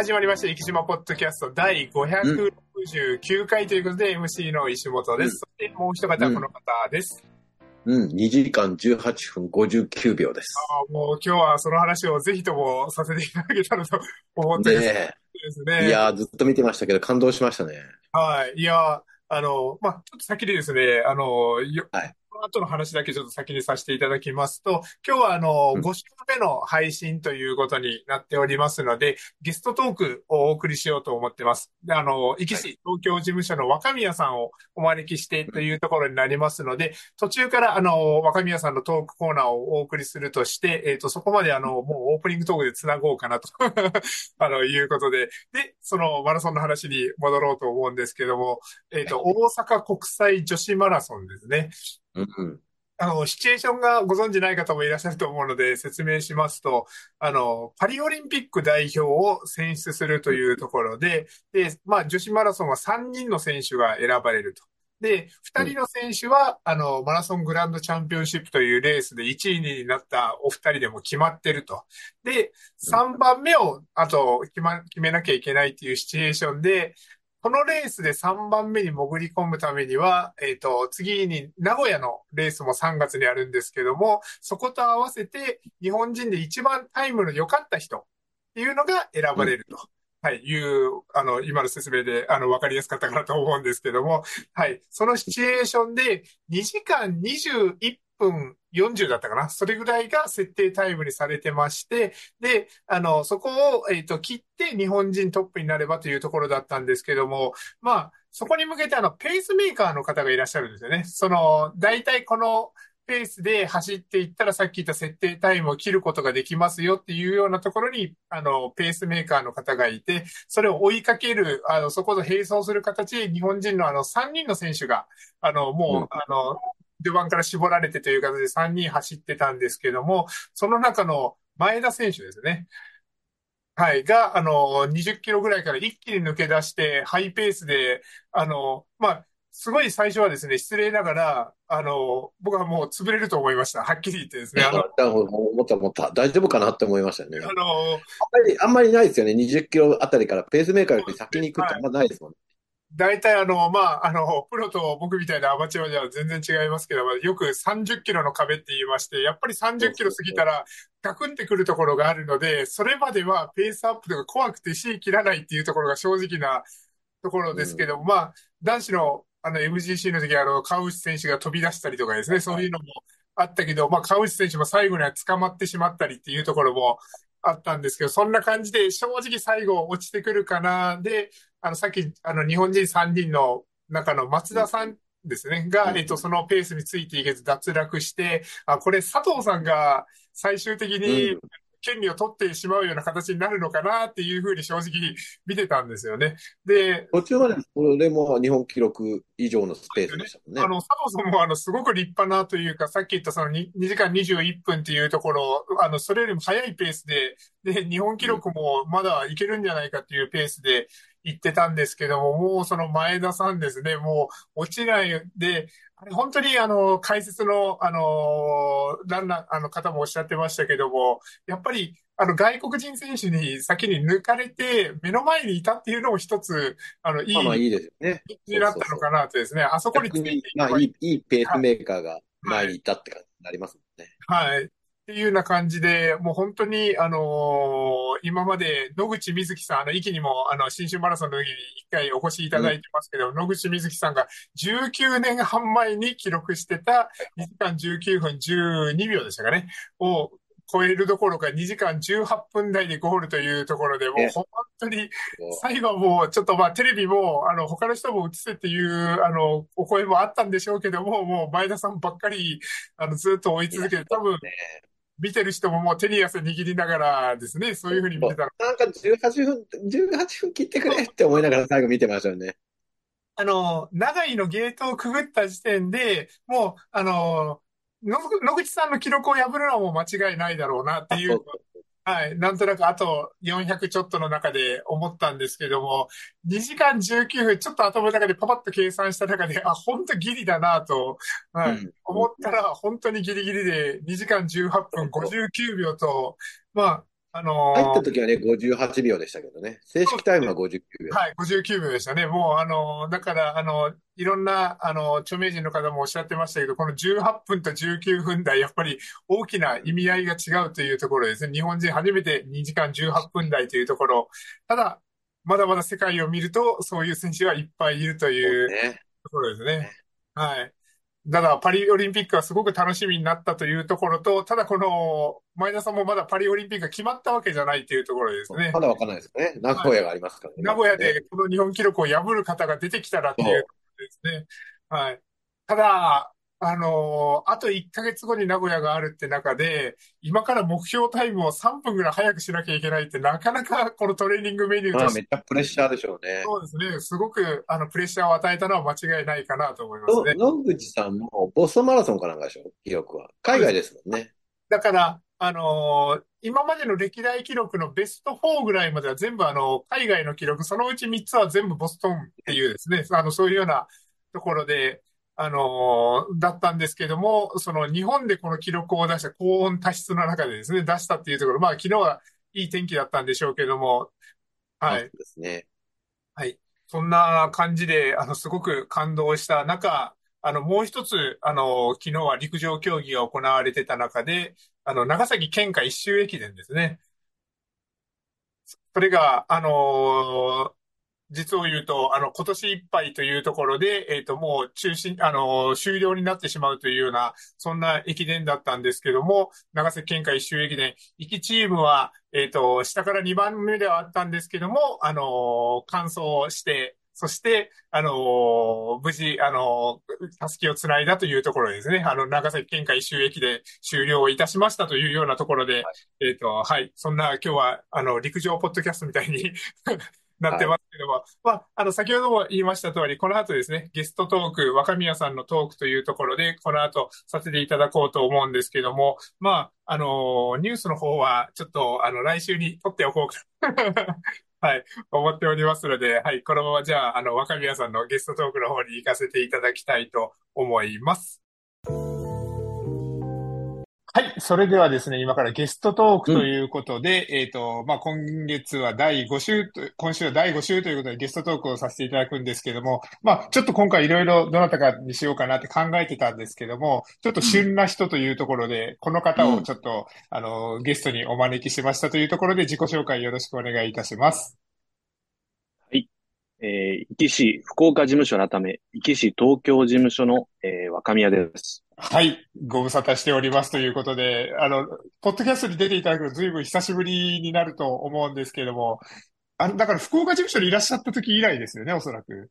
始まりました、生島ポッドキャスト第569回ということで、MC の石本です。うんそしてもう一方、この方です。うん、2時間18分59秒です。あーもう今日はその話をぜひともさせていただけたらと思ってですねね。え。いやー、ずっと見てましたけど、感動しましたね。はい。いや、あの、まあ、ちょっと先にですね、あの、よはいこの後の話だけちょっと先にさせていただきますと、今日はあの、うん。5週目の配信ということになっておりますので、ゲストトークをお送りしようと思ってます。であの、壱岐市東京事務所の若宮さんをお招きしてというところになりますので、途中からあの、若宮さんのトークコーナーをお送りするとして、えっ、と、そこまであの、もうオープニングトークで繋ごうかなと、あの、いうことで、で、そのマラソンの話に戻ろうと思うんですけども、えっ、と、大阪国際女子マラソンですね。あの、シチュエーションがご存知ない方もいらっしゃると思うので説明しますと、あの、パリオリンピック代表を選出するというところで、で、まあ、女子マラソンは3人の選手が選ばれると。で、2人の選手は、あの、マラソングランドチャンピオンシップというレースで1位になったお二人でも決まってると。で、3番目を、あと、決ま、決めなきゃいけないっていうシチュエーションで、このレースで3番目に潜り込むためには、えっ、と、次に名古屋のレースも3月にあるんですけども、そこと合わせて日本人で一番タイムの良かった人っていうのが選ばれると。はい、いう、あの、今の説明で、あの、わかりやすかったかなと思うんですけども、はい、そのシチュエーションで2時間21分40だったかな？それぐらいが設定タイムにされてまして、で、あの、そこを、えっ、と、切って日本人トップになればというところだったんですけども、まあ、そこに向けてあの、ペースメーカーの方がいらっしゃるんですよね。その、大体このペースで走っていったらさっき言った設定タイムを切ることができますよっていうようなところに、あの、ペースメーカーの方がいて、それを追いかける、あの、そこと並走する形で日本人のあの、3人の選手が、あの、もう、うんあの、序盤から絞られてという形で3人走ってたんですけども、その中の前田選手ですね。はい。が、あの、20キロぐらいから一気に抜け出して、ハイペースで、あの、まあ、すごい最初はですね、失礼ながら、あの、僕はもう潰れると思いました。はっきり言ってですね。あの、思った思った。大丈夫かなって思いましたよね。あの、あんまり、あんまりないですよね。20キロあたりからペースメーカーより先に行くってあんまないですもんね。大体あの、まあ、あの、プロと僕みたいなアマチュアでは全然違いますけど、よく30キロの壁って言いまして、やっぱり30キロ過ぎたら、ガクンってくるところがあるので、それまではペースアップとか怖くて C 切らないっていうところが正直なところですけど、まあ、男子のあの MGC の時はあの、川内選手が飛び出したりとかですね、そういうのもあったけど、まあ、川内選手も最後には捕まってしまったりっていうところもあったんですけど、そんな感じで正直最後落ちてくるかな、で、あの、さっき、あの、日本人3人の中の松田さんですね、が、えっと、そのペースについていけず脱落して、あ、これ佐藤さんが最終的にうん権利を取ってしまうような形になるのかなっていうふうに正直見てたんですよね。で、途中までそれも日本記録以上のスペースでしたもんねあ。の、佐藤さんも、あの、すごく立派なというか、さっき言ったその 2, 2時間21分っていうところ、あの、それよりも速いペースで、で、日本記録もまだいけるんじゃないかっていうペースで行ってたんですけども、もうその前田さんですね、もう落ちないで、本当にあの、解説の、あの、ランナー、あの方もおっしゃってましたけども、やっぱり、あの、外国人選手に先に抜かれて、目の前にいたっていうのも一つ、あの、いいまあまあいいですよね。になったのかなとですね、あそこについていまあいい、いいペースメーカーが前にいたって感じになりますもんね。はい。っていうような感じで、もう本当に、あのー今まで野口みずきさん、あの、駅にも、あの、新春マラソンの時に一回お越しいただいてますけど、野口みずきさんが19年半前に記録してた2時間19分12秒でしたかね、を超えるどころか2時間18分台でゴールというところで、もうね本当に、最後はもう、ちょっとまあ、テレビも、あの、他の人も映せっていう、あの、お声もあったんでしょうけども、もう、前田さんばっかり、あの、ずっと追い続けて、多分、見てる人ももう手に汗握りながらですね、そういうふうに見てたの。なんか18分、18分切ってくれって思いながら最後見てましたよね。あの、長井のゲートをくぐった時点で、もう、あの、野野口さんの記録を破るのはもう間違いないだろうなっていう、はい。なんとなくあと400ちょっとの中で思ったんですけども、2時間19分、ちょっと頭の中でパパッと計算した中で、あ、本当ギリだなと、はい。うん思ったら、本当にギリギリで2時間18分59秒と、まあ、あの入った時はね、58秒でしたけどね。正式タイムは59秒。はい、59秒でしたね。もう、あの、だから、あの、いろんな、あの、著名人の方もおっしゃってましたけど、この18分と19分台、やっぱり大きな意味合いが違うというところですね。日本人初めて2時間18分台というところ。ただ、まだまだ世界を見ると、そういう選手はいっぱいいるというところですね。はい。ただ、パリオリンピックはすごく楽しみになったというところと、ただこの、前田さんもまだパリオリンピックが決まったわけじゃないというところですね。まだわかんないですよね。名古屋がありますからね。名古屋でこの日本記録を破る方が出てきたらっていうところですね。はい。ただ、あのー、あと1ヶ月後に名古屋があるって中で、今から目標タイムを3分ぐらい早くしなきゃいけないって、なかなかこのトレーニングメニューとして。めっちゃプレッシャーでしょうね。そうですね。すごく、あの、プレッシャーを与えたのは間違いないかなと思いますね。野口さんもボストンマラソンかなんかでしょ記録は。海外ですもんね。だから、あのー、今までの歴代記録のベスト4ぐらいまでは全部あの、海外の記録、そのうち3つは全部ボストンっていうですね、あの、そういうようなところで、あのー、だったんですけども、その日本でこの記録を出した高温多湿の中でですね、出したっていうところ、まあ昨日はいい天気だったんでしょうけども、はい。そうですね。はい。そんな感じで、あの、すごく感動した中、あの、もう一つ、あの、昨日は陸上競技が行われてた中で、あの、長崎県下一周駅伝ですね。それが、あの実を言うと、あの、今年いっぱいというところで、えっ、ー、と、もう中心、あの、終了になってしまうというような、そんな駅伝だったんですけども、長崎県下一周駅伝、行きチームは、えっ、ー、と、下から2番目ではあったんですけども、あの、完走して、そして、あの無事、あのたすきをつないだというところですね。あの、長崎県下一周駅で終了いたしましたというようなところで、はい、えっ、ー、と、はい。そんな今日は、あの、陸上ポッドキャストみたいに なってますけども、はい、まあ、あの、先ほども言いました通り、この後ですね、ゲストトーク、若宮さんのトークというところで、この後させていただこうと思うんですけども、まあ、あの、ニュースの方は、ちょっと、あの、来週に取っておこうか。はい、思っておりますので、はい、このままじゃあ、あの、若宮さんのゲストトークの方に行かせていただきたいと思います。はい。それではですね、今からゲストトークということで、うん、えっ、ー、と、まあ、今月は第5週と、今週は第5週ということでゲストトークをさせていただくんですけども、まあ、ちょっと今回いろいろどなたかにしようかなって考えてたんですけども、ちょっと旬な人というところで、うん、この方をちょっと、あの、ゲストにお招きしましたというところで自己紹介よろしくお願いいたします。はい。えー、壱岐市福岡事務所改め、壱岐市東京事務所の、えー、若宮です。はい。ご無沙汰しておりますということで、あの、ポッドキャストに出ていただくのずいぶん久しぶりになると思うんですけれども、あだから福岡事務所にいらっしゃった時以来ですよね、おそらく。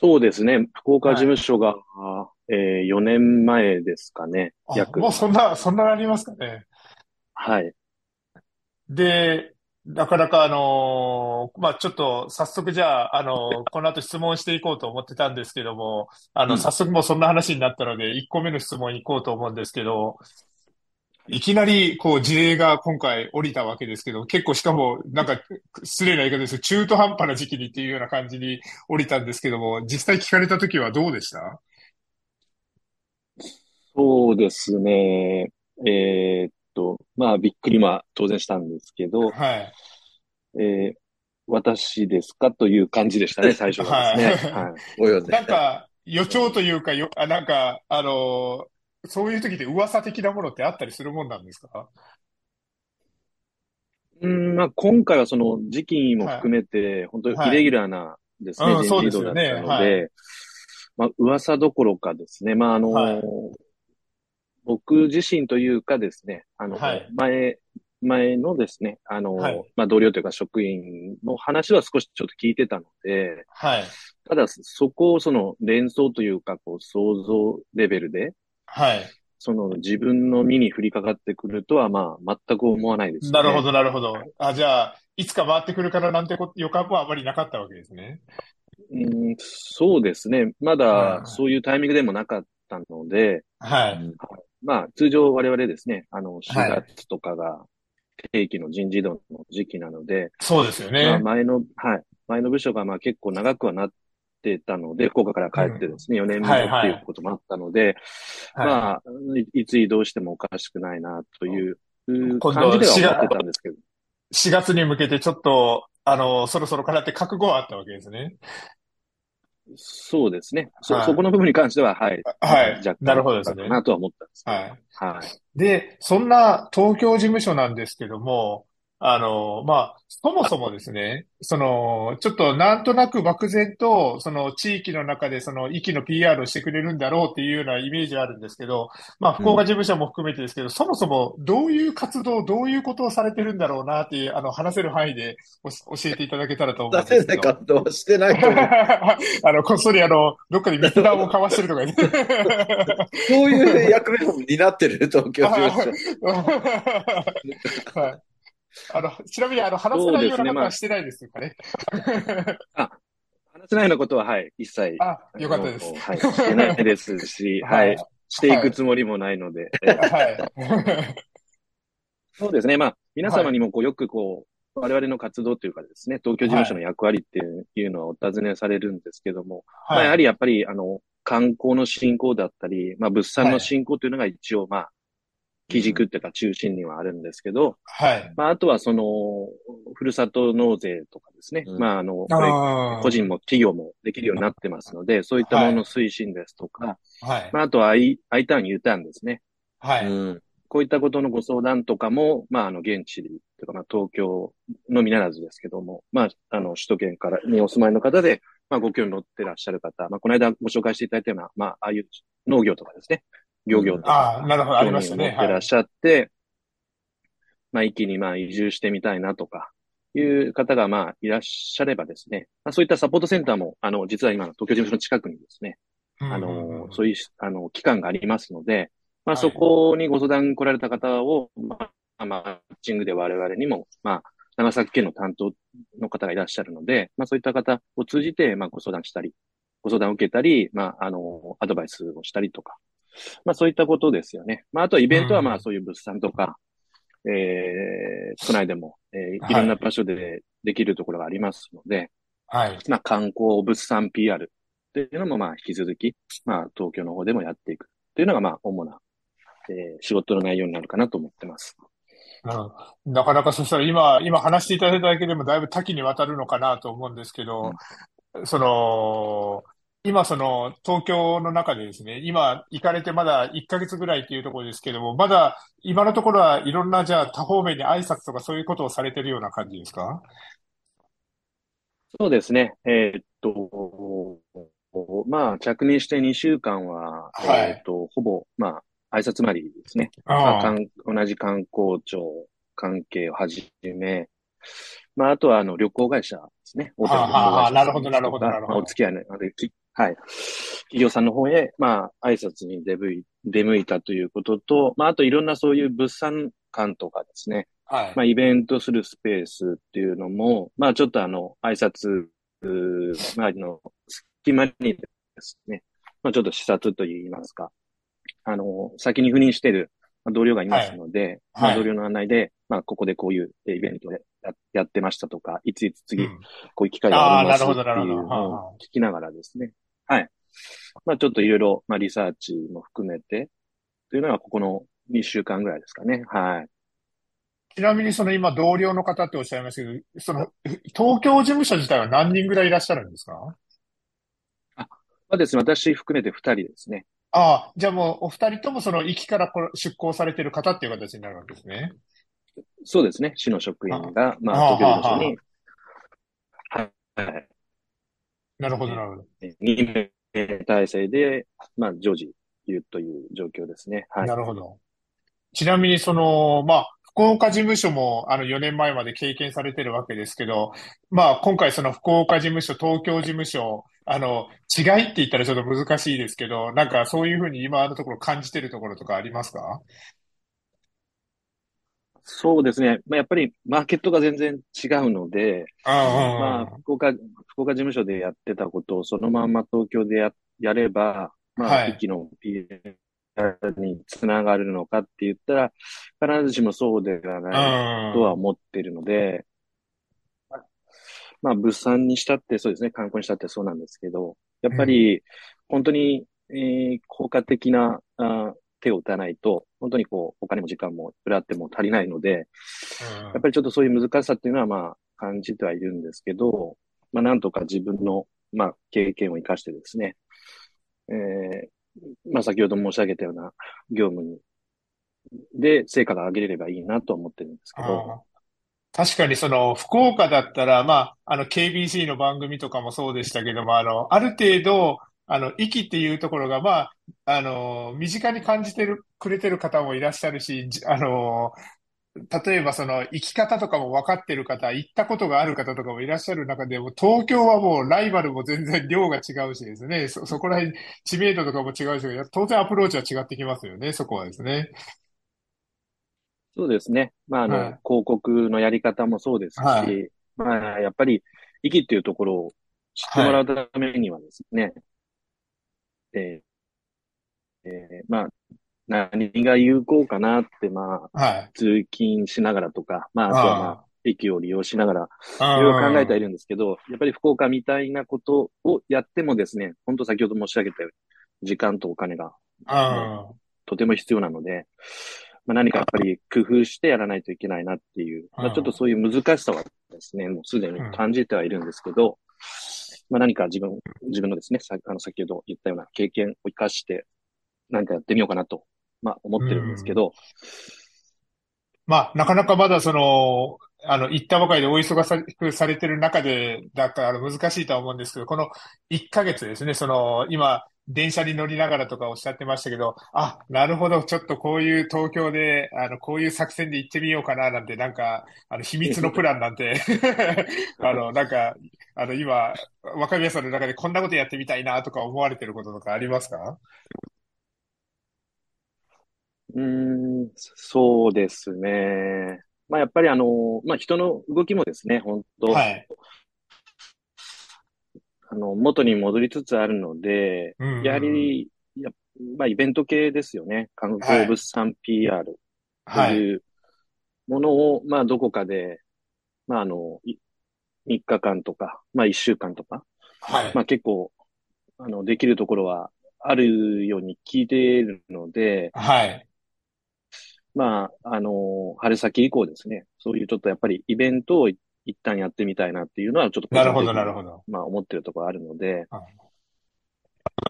そうですね。福岡事務所が、はい、えー、4年前ですかね。約。もうそんな、そんななりますかね。はい。で、なかなかあのー、まあ、ちょっと早速じゃあ、あのー、この後質問していこうと思ってたんですけども、あの、早速もうそんな話になったので、1個目の質問に行こうと思うんですけど、いきなり、こう、事例が今回降りたわけですけど、結構しかも、なんか、失礼な言い方です中途半端な時期にっていうような感じに降りたんですけども、実際聞かれた時はどうでした？そうですね。えー、と、まあ、びっくりは当然したんですけど、はい。えー、私ですかという感じでしたね、最初はですね。はい。はい、なんか、予兆というか、よ、あ、なんか、あのー、そういう時で噂的なものってあったりするもんなんですか？うん、まあ、今回はその時期も含めて、はい、本当にイレギュラーなですね、はい、人事異動だったので、ねはい、まあ、噂どころかですね、まあ、あのー、僕自身というかですね、あの、はい、前、前のですね、あの、はい、まあ、同僚というか職員の話は少しちょっと聞いてたので、はい。ただ、そこをその連想というか、こう、想像レベルで、はい。その自分の身に降りかかってくるとは、まあ、全く思わないですね。なるほど、なるほど。あ、じゃあ、いつか回ってくるからなんて予感はあまりなかったわけですね。うん、そうですね。まだ、そういうタイミングでもなかったので、はい。まあ、通常我々ですね、あの、4月とかが定期の人事異動の時期なので、そうですよね。まあ、前の、はい。前の部署がまあ結構長くはなってたので、福岡から帰ってですね、うん、4年目っていうこともあったので、はいはい、まあ、いつ移動してもおかしくないなといういう感じでは思ってたんですけど。4月に向けてちょっと、あの、そろそろからって覚悟はあったわけですね。そうですね。そ、はい、そこの部分に関しては、はい。はい。なるほどですね。なとは思ったんですはい。はい。で、そんな東京事務所なんですけども、あの、まあ、そもそもですね、その、ちょっとなんとなく漠然と、その地域の中でその息の PR をしてくれるんだろうっていうようなイメージあるんですけど、まあ、福岡事務所も含めてですけど、うん、そもそもどういう活動、どういうことをされてるんだろうなっていう、あの、話せる範囲で教えていただけたらと思うんですけど。出せない活動はしてない。あの、こっそりあの、どっかで密談を交わしてるとかね。そういう役目も担ってる東京事務所。はいあの、ちなみに、あの、話せないようなことはしてないですかね。あ、話せないようなことは、はい、一切。あ、よかったです。はい、してないですし、はい、していくつもりもないので。はい。そうですね。まあ、皆様にもこう、よくこう、我々の活動というかですね、東京事務所の役割っていうのはお尋ねされるんですけども、はい、まあ、やはりやっぱり、あの、観光の振興だったり、まあ、物産の振興というのが一応、まあ、基軸っていうか中心にはあるんですけど、はい。まあ、あとはその、ふるさと納税とかですね。うん、まあ、あの、個人も企業もできるようになってますので、そういったものの推進ですとか、はい。まあ、あとは I、I ターン、U ターンですね。はい。うんこういったことのご相談とかも、まあ、あの、現地で、とか、まあ、東京のみならずですけども、まあ、あの、首都圏からにお住まいの方で、まあ、ご興味持ってらっしゃる方、まあ、この間ご紹介していただいたような、まあ、ああいう農業とかですね、漁業とか、あなるほど、ありましたね。持ってらっしゃって、はい、まあ、一気にまあ移住してみたいなとか、いう方がまあいらっしゃればですね、まあ、そういったサポートセンターも、あの、実は今の東京事務所の近くにですね、あの、そういう、あの、機関がありますので、まあ、そこにご相談来られた方を、まあ、マッチングで我々にも、まあ、長崎県の担当の方がいらっしゃるので、まあ、そういった方を通じて、まあ、ご相談したり、ご相談を受けたり、まあ、あの、アドバイスをしたりとか、まあそういったことですよね。まああとはイベントはまあそういう物産とか、うん、えー、都内でも、えー、いろんな場所でできるところがありますので、はい。まあ観光物産 PR っていうのもまあ引き続き、まあ東京の方でもやっていくっていうのがまあ主な、えー、仕事の内容になるかなと思ってます。うん、なかなかそしたら今、今話していただいただけでもだいぶ多岐にわたるのかなと思うんですけど、うん、その、今その東京の中でですね、今行かれてまだ1ヶ月ぐらいっていうところですけども、まだ今のところはいろんなじゃあ多方面に挨拶とかそういうことをされてるような感じですか？そうですね。えー、っと、まあ、着任して2週間は、はい、えー、っと、ほぼ、まあ、挨拶回りですね。あまあ、同じ観光庁関係をはじめ、まあ、あとは、あの、旅行会社ですね。大手の旅行会社。なるほど、なるほど、なるほど。お付き合いの、はい。企業さんの方へ、まあ、挨拶に出向い出向いたということと、まあ、あといろんなそういう物産館とかですね。はい。まあ、イベントするスペースっていうのも、まあ、ちょっとあの、挨拶、周りの隙間にですね、まあ、ちょっと視察といいますか、あの、先に赴任している同僚がいますので、はい、まあ、同僚の案内で、まあ、ここでこういうイベントでやってましたとか、いついつ次、こういう機会がありますっていうのを聞きながらですね、はい。まあちょっといろいろ、まあリサーチも含めて、というのはここの2週間ぐらいですかね。はい。ちなみにその今同僚の方っておっしゃいましたけど、その東京事務所自体は何人ぐらいいらっしゃるんですか？あ、まあですね、私含めて2人ですね。ああ、じゃあもうお二人ともその行きから出向されてる方っていう形になるわけですね。そうですね。市の職員が、まあ、東京事務所に、はい。なるほど、なるほど。2名体制で、まあ、常時言うという状況ですね。はい。なるほど。ちなみに、その、まあ、福岡事務所も、あの、4年前まで経験されてるわけですけど、まあ、今回その福岡事務所、東京事務所、あの、違いって言ったらちょっと難しいですけど、なんかそういうふうに今のところ感じてるところとかありますか？そうですね。まあ、やっぱりマーケットが全然違うので、まあ、福岡、福岡事務所でやってたことをそのまま東京でややれば、まあ、一気の PR につながるのかって言ったら、必ずしもそうではないとは思っているので、まあ、物産にしたってそうですね、観光にしたってそうなんですけど、やっぱり、本当に、えー、効果的なあ手を打たないと、本当にこう、お金も時間もいくらあっても足りないので、やっぱりちょっとそういう難しさっていうのはまあ感じてはいるんですけど、まあなんとか自分のまあ経験を生かしてですね、えー、まあ先ほど申し上げたような業務に、で成果が上げれればいいなと思ってるんですけど、確かにその、福岡だったら、まあ、あの、KBC の番組とかもそうでしたけども、あの、ある程度、あの、息っていうところが、まあ、あの、身近に感じてる、くれてる方もいらっしゃるし、あの、例えばその生き方とかも分かってる方、行ったことがある方とかもいらっしゃる中でも、東京はもうライバルも全然量が違うしですね、そ、そこら辺知名度とかも違うし、当然アプローチは違ってきますよね、そこはですね。そうですね。まあ、あの、はい、広告のやり方もそうですし、はい、まあ、やっぱり、息っていうところを知ってもらうためにはですね、はい、えー、えー、まあ、何が有効かなって、まあ、はい、通勤しながらとか、まあ、あとはまあ、駅を利用しながら、いろいろ考えてはいるんですけど、やっぱり福岡みたいなことをやってもですね、本当先ほど申し上げたように、時間とお金が、とても必要なので、まあ、何かやっぱり工夫してやらないといけないなっていう、まあ、ちょっとそういう難しさはですね、もうすでに感じてはいるんですけど、まあ、何か自分、自分のですね、さあの先ほど言ったような経験を生かして、何かやってみようかなと、まあ、思ってるんですけど、まあ、なかなかまだその、あの、行ったばかりでお忙しくされてる中で、だから難しいとは思うんですけど、この1ヶ月ですね、その、今、電車に乗りながらとかおっしゃってましたけど、あ、なるほど、ちょっとこういう東京で、あの、こういう作戦で行ってみようかな、なんて、なんか、あの、秘密のプランなんて。あの、なんか、あの、今、若宮さんの中でこんなことやってみたいな、とか思われてることとかありますか？うん、そうですね。まあ、やっぱりあの、まあ、人の動きもですね、本当、はい、あの、元に戻りつつあるので、うんうん、やはり、やまあ、イベント系ですよね。観光物産 PR というものを、はい、まあ、どこかで、まあ、あの、3日間とか、まあ、1週間とか、はい、まあ、結構、あの、できるところはあるように聞いているので、はい。まあ、あの、春先以降ですね、そういうちょっとやっぱりイベントを一旦やってみたいなっていうのは、ちょっとなるほど、なるほど。まあ、思ってるところあるので。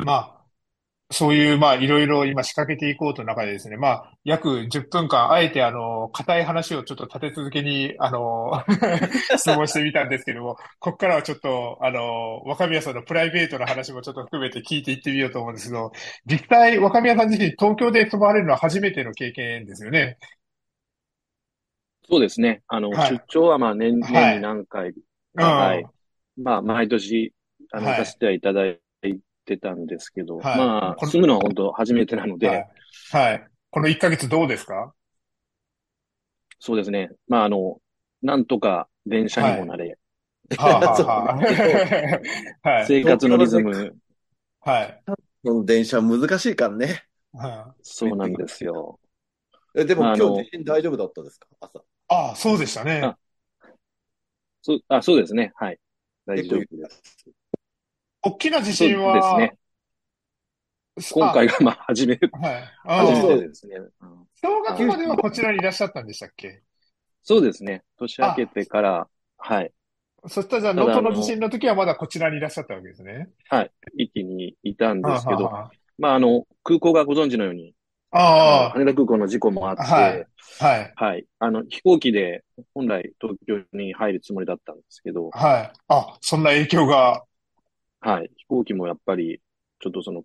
まあ、そういう、まあ、いろいろ今仕掛けていこうという中でですね、まあ、約10分間、あえて、あの、硬い話をちょっと立て続けに、あの、質問してみたんですけども、ここからはちょっと、あの、若宮さんのプライベートの話もちょっと含めて聞いていってみようと思うんですけど、実際、若宮さん自身、東京で住まわれるのは初めての経験ですよね。そうですね。あの、はい、出張はまあ年、年に何回か、はい。まあ、毎年、あの、させてはいただいてたんですけど、はい、まあ、住むのは本当初めてなので、はい。はい。この1ヶ月どうですか？そうですね。まあ、あの、なんとか電車にもなれ、生活のリズム。はい。電車難しいからね。はい。そうなんですよ。え、でも今日地震大丈夫だったですか？朝。ああ、そうでしたね。あそう、あ、そうですね。はい。大丈夫です。大きな地震は、そうですね。今回がまあ初め、はい。初めてですね。正月まではこちらにいらっしゃったんでしたっけ？そうですね。年明けてから、はい。そしたらじゃあ、能登の地震の時はまだこちらにいらっしゃったわけですね。はい。一気にいたんですけど、まあ、あの、空港がご存知のように、ああ。羽田空港の事故もあって、はい。はい。はい。あの、飛行機で本来東京に入るつもりだったんですけど。はい。あ、そんな影響が。はい。飛行機もやっぱり、ちょっとその、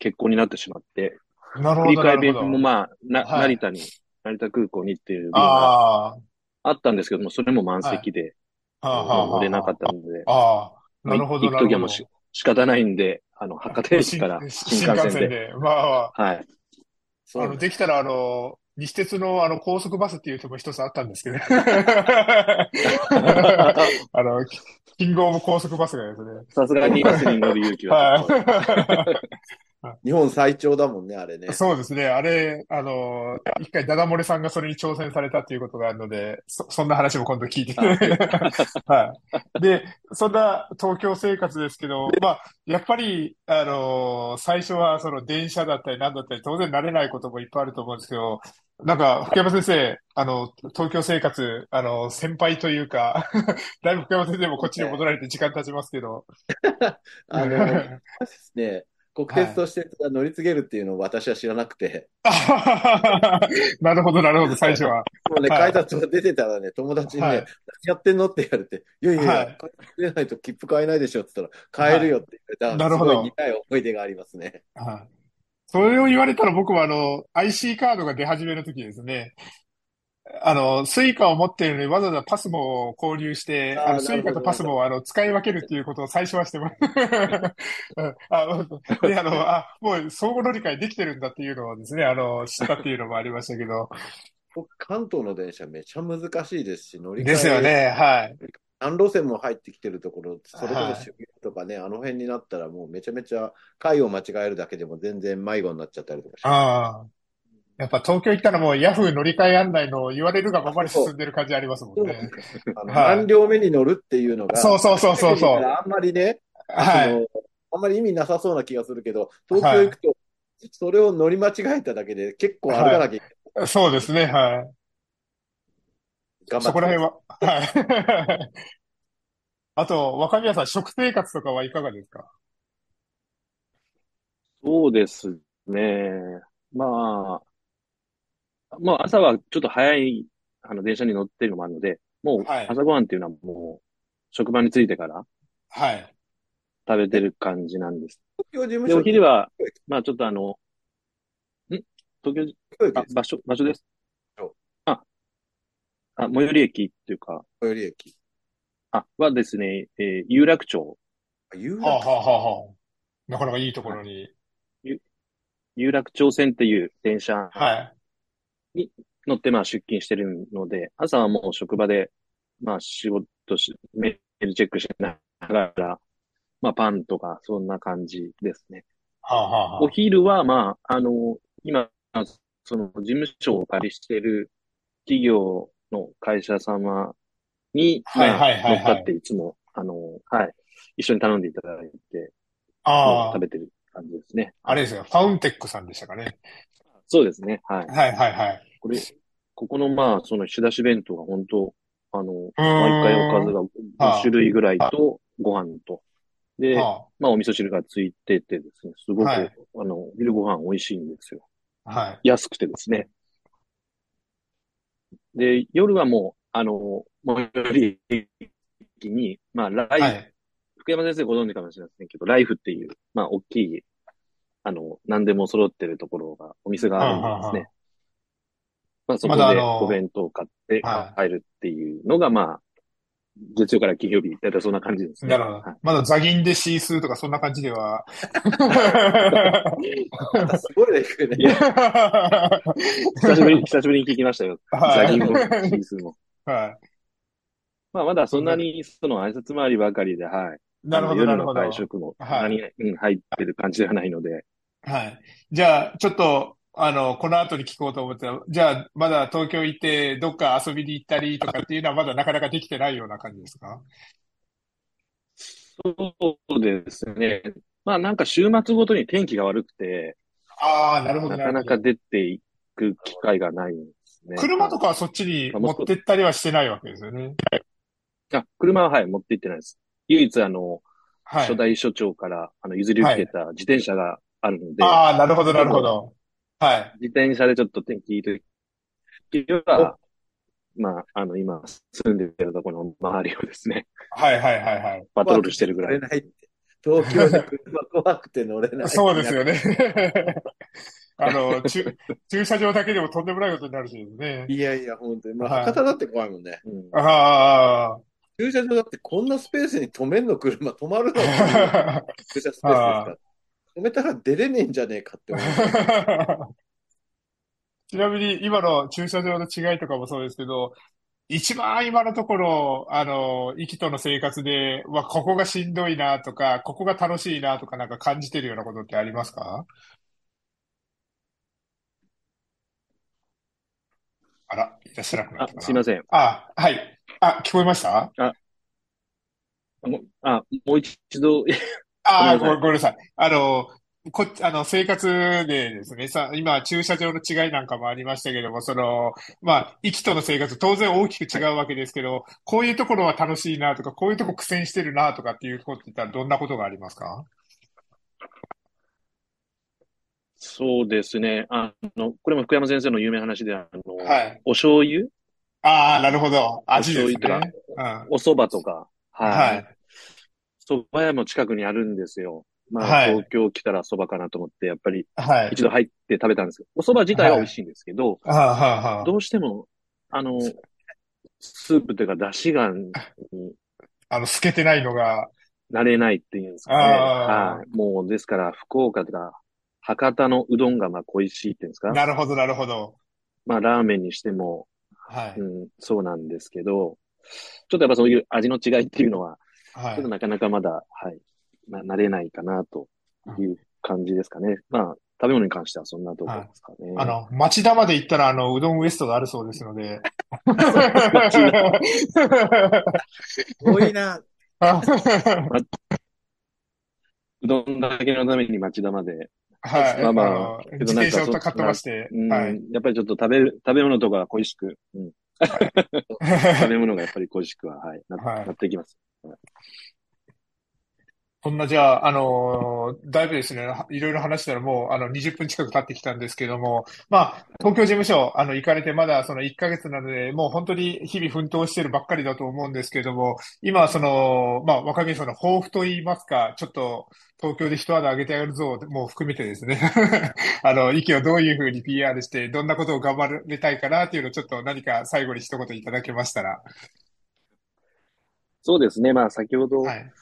欠航になってしまって。なるほど。振り替え便もまあ、な、はい、成田に、成田空港にっていう便があったんですけども、それも満席で、はい、乗れなかったので。ああ。なるほど。行くときはもうし仕方ないんで、あの、博多駅から新幹線で。まあ、はい。あの、できたら、あの、西鉄のあの高速バスっていう手も一つあったんですけど、あの、キングオブ高速バスがですね。さすがにバスに乗る勇気は。はい。日本最長だもんね、あれね。そうですね。あれ、あの、一回ダダ漏れさんがそれに挑戦されたっていうことがあるので、そ、そんな話も今度聞いて はい。で、そんな東京生活ですけど、まあ、やっぱり、あの、最初はその電車だったり何だったり、当然慣れないこともいっぱいあると思うんですけど、なんか、福山先生、あの、東京生活、あの、先輩というか だいぶ福山先生もこっちに戻られて時間経ちますけど。あの、ですね、国鉄として乗り継げるっていうのを私は知らなくて。なるほど、なるほど、最初は。もうね、改札が出てたらね、友達にね、何やってんのって言われて、いやいやいや、改札出ないと切符買えないでしょって言ったら、買えるよって言われた。なるほど。すごい苦い思い出がありますね。はい。それを言われたら僕はあの、IC カードが出始めの時ですね。あの、 Suicaを持っているのにわざわざ PASMOを購入して、あの Suicaと PASMO をあの使い分けるっていうことを最初はしてます。あで、あの、あ、もう相互乗り換えできてるんだっていうのをですね、あの、知ったっていうのもありましたけど。関東の電車めちゃ難しいですし、乗り換え。ですよね、はい。何路線も入ってきてるところ、それこそ渋谷とかね、はい、あの辺になったらもうめちゃめちゃ階を間違えるだけでも全然迷子になっちゃったりとかしああ。やっぱ東京行ったらもうヤフー乗り換え案内の言われるがままに進んでる感じありますもんね。何両目に乗るっていうのが。そうそうそうそうそう。あんまりね、はい、あんまり意味なさそうな気がするけど、東京行くと、それを乗り間違えただけで結構歩かなきゃいけない。はい、そうですね、はい。頑張って。そこら辺は、はい。あと、若宮さん、食生活とかはいかがですか？そうですね。まあ、まあ朝はちょっと早い、あの、電車に乗ってるのもあるので、もう朝ごはんっていうのはもう、職場に着いてからはい。食べてる感じなんです。東京事務で、お昼は、まあちょっとあの、ん？東京、あ、場所、場所です。あ、あ、最寄り駅っていうか、最寄り駅。あ、はですね、えー、有楽町。有楽町、はあ、はあはあ、なかなかいいところに。有楽町線っていう電車に乗ってまあ出勤してるので、朝はもう職場でまあ仕事し、メールチェックしながら、まあパンとかそんな感じですね。はあはあ、お昼はまあ、あの、今、その事務所をお借りしてる企業の会社様に、乗っかっていつも、あの、はい、一緒に頼んでいただいて、ああ。食べてる感じですね。あれですよ、ファウンテックさんでしたかね。そうですね、はい。はいはいはい。これ、ここのまあ、その仕出し弁当が本当、あの、毎回おかずが5種類ぐらいと、ご飯と、で、まあ、お味噌汁がついててですね、すごく、はい、あの、昼ご飯美味しいんですよ。はい。安くてですね。で、夜はもう、あの、最寄り駅に、まあ、ライフ、はい、福山先生ご存知かもしれませんけど、ライフっていう、まあ、大きい、あの、何でも揃ってるところが、お店があるんですね。まあ、そこでお弁当を買って帰るっていうのが、まあ、月曜から金曜日、だいたいそんな感じですね。なるほど。はい、まだ座銀で C 数とかそんな感じでは。すごいね、久しぶり、久しぶりに聞きましたよ。座銀も C 数も。はい。まあ、まだそんなに、その挨拶回りばかりで、はい。なるほど、夜の会食も、はい。うん、入ってる感じではないので。はい。じゃあ、ちょっと、あの、この後に聞こうと思ってたじゃあ、まだ東京行って、どっか遊びに行ったりとかっていうのはまだなかなかできてないような感じですか？そうですね。まあなんか週末ごとに天気が悪くて、ああ、なるほど。なかなか出ていく機会がないんですね。車とかはそっちに持ってったりはしてないわけですよね。あ、車ははい、持って行ってないです。唯一あの、はい、初代所長からあの譲り受けた自転車があるので。はい、ああ、なるほど、なるほど。はい。自転車でちょっと天気いい時は、まあ、あの、今、住んでるところの周りをですね。はいはいはいはい。パトロールしてるぐらい。い東京で車怖くて乗れない。そうですよね。あの、駐駐車場だけでもとんでもないことになるしですね。いやいや、本当に。まあ、博多だって怖いもんね。うん、ああ。駐車場だってこんなスペースに止めんの？車止まるの？駐車スペースですか止めたら出れねえんじゃねえかって思う。ちなみに今の駐車場の違いとかもそうですけど、一番今のところ、あの、生きとの生活で、わ、ここがしんどいなとか、ここが楽しいなとかなんか感じてるようなことってありますか？あら、いらっしゃらなくなったあ、すいません。あ、はい。あ、聞こえました？あ、もあ、もう一度ああ、ごめんなさい。あの、こあの、生活でですね、さ、今、駐車場の違いなんかもありましたけども、その、まあ、生きとの生活、当然大きく違うわけですけど、こういうところは楽しいなとか、こういうとこ苦戦してるなとかっていうことって言ったら、どんなことがありますか？そうですね。あの、これも福山先生の有名な話で、あの、はい、お醤油？ああ、なるほど。味ですね。お醤油とか、うん、お蕎麦とか、はい。はい。蕎麦屋も近くにあるんですよ。まあ、はい、東京来たら蕎麦かなと思って、やっぱり、一度入って食べたんですけど、お蕎麦自体は美味しいんですけど、はい、どうしても、あの、スープというか、出汁が、あの、透けてないのが、慣れないっていうんですかね。はい。もう、ですから、福岡とか、博多のうどんがまあ恋しいっていうんですか。なるほど、なるほど。まあ、ラーメンにしても、はい。うん、そうなんですけど、ちょっとやっぱそういう味の違いっていうのは、はい。ちょっとなかなかまだ、はい。な、慣れないかな、という感じですかね。まあ、食べ物に関してはそんなところですかね。はい、あの、町田まで行ったら、あの、うどんウエストがあるそうですので。すごいな。うどんだけのために町田まで。はい。まあまあ、けどなんかそ、買ってまして。はい。やっぱりちょっと食べる、食べ物とか恋しく、うん。食べ物がやっぱり恋しくは、はい、な,、はい、なっていきます。こんなじゃあ、あのー、だいぶですね、いろいろ話したらもう、あの、20分近く経ってきたんですけども、まあ、東京事務所、あの、行かれてまだその1ヶ月なので、もう本当に日々奮闘してるばっかりだと思うんですけども、今、その、まあ、若宮さんの抱負と言いますか、ちょっと、東京で一肌上げてやるぞ、もう含めてですね、あの、意見をどういうふうに PR して、どんなことを頑張りたいかなっていうのをちょっと何か最後に一言いただけましたら。そうですね、まあ、先ほど、はい。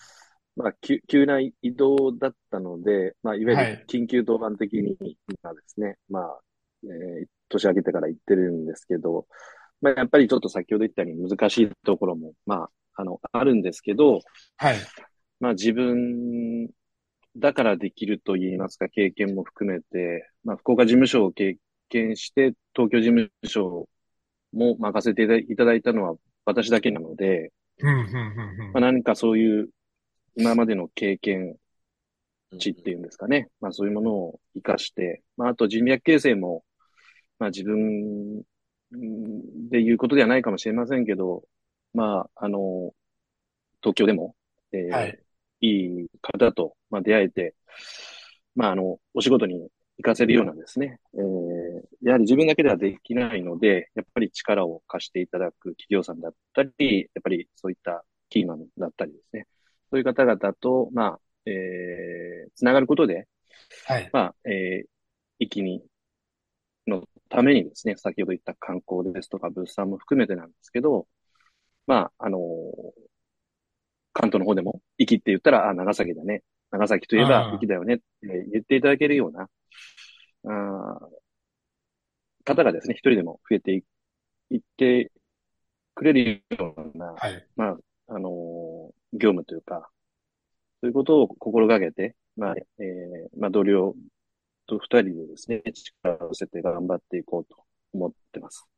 まあ、急急な移動だったので、まあ、いわゆる緊急当番的に、今ですね、まあ、えー、年明けてから行ってるんですけど、まあ、やっぱりちょっと先ほど言ったように難しいところも、まあ、あの、あるんですけど、はい。まあ、自分だからできると言いますか、経験も含めて、まあ、福岡事務所を経験して、東京事務所も任せていただいたのは私だけなので、まあ、何かそういう今までの経験値っていうんですかね。まあそういうものを活かして、まああと人脈形成も、まあ自分で言うことではないかもしれませんけど、まああの、東京でも、えー、はい、いい方と、まあ、出会えて、まああの、お仕事に活かせるようなですね、えー、やはり自分だけではできないので、やっぱり力を貸していただく企業さんだったり、やっぱりそういったキーマンだったりですね、そういう方々と、まあ、えー、つながることで、はい。まあ、えー、一気に、のためにですね、先ほど言った観光ですとか物産も含めてなんですけど、まあ、あのー、関東の方でも、壱岐って言ったら、あ、長崎だね。長崎といえば壱岐だよねって言っていただけるような、あ方がですね、一人でも増えていってくれるような、はい、まあ、あのー、業務というか、そういうことを心がけて、まあ、えー、まあ、同僚と二人でですね、力を寄せて頑張っていこうと思ってます。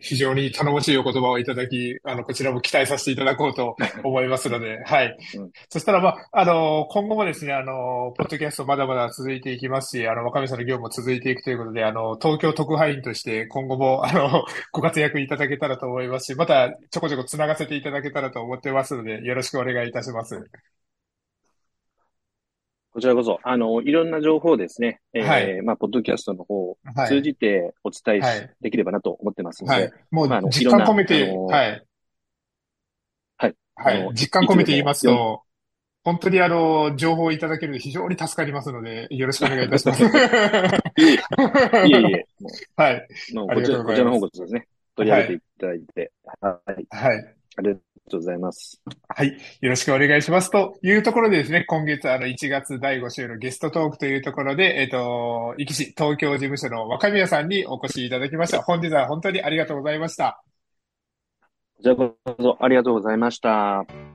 非常に頼もしいお言葉をいただき、あの、こちらも期待させていただこうと 思いますので、はい。うん、そしたら、まあ、あの、今後もですね、あの、ポッドキャストまだまだ続いていきますし、あの、若宮さんの業務も続いていくということで、あの、東京特派員として今後も、あの、ご活躍いただけたらと思いますし、またちょこちょこ繋がせていただけたらと思ってますので、よろしくお願いいたします。こちらこそ、あの、いろんな情報をですね、えー、はい、まあ、ポッドキャストの方を通じてお伝えし、はい、できればなと思ってますので、はい、もう、まあ、実感込めて、はい。はい。はい。実感込めて言いますと、本当にあの、情報をいただけると非常に助かりますので、よろしくお願いいたします。いえいえ。いえいえ。はい。こちらこちらの方こそですね、取り上げていただいて、はい。はい。ありがとうございます。はい。よろしくお願いします。というところでですね、今月あの1月第5週のゲストトークというところで、えっ、ー、と、壱岐市東京事務所の若宮さんにお越しいただきました。本日は本当にありがとうございました。じゃあこそありがとうございました。